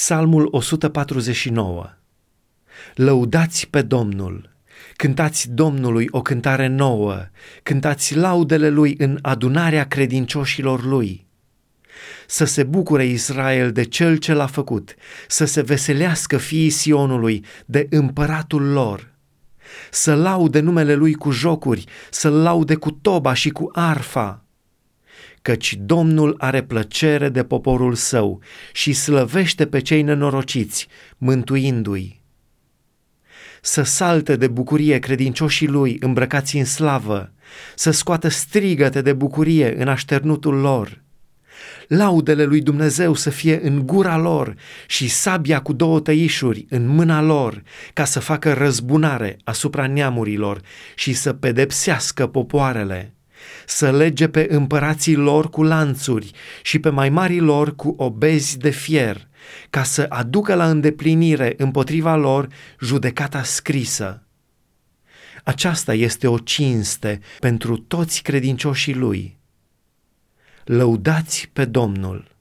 Psalmul 149 Lăudați pe Domnul, cântați Domnului o cântare nouă, cântați laudele Lui în adunarea credincioșilor Lui. Să se bucure Israel de cel ce l-a făcut, să se veselească fiii Sionului de împăratul lor. Să laude numele Lui cu jocuri, să laude cu toba și cu arfa căci Domnul are plăcere de poporul său și slăvește pe cei nenorociți, mântuindu-i. Să salte de bucurie credincioșii lui îmbrăcați în slavă, să scoată strigăte de bucurie în așternutul lor. Laudele lui Dumnezeu să fie în gura lor și sabia cu două tăișuri în mâna lor, ca să facă răzbunare asupra neamurilor și să pedepsească popoarele să lege pe împărații lor cu lanțuri și pe mai marii lor cu obezi de fier, ca să aducă la îndeplinire împotriva lor judecata scrisă. Aceasta este o cinste pentru toți credincioșii lui. Lăudați pe Domnul!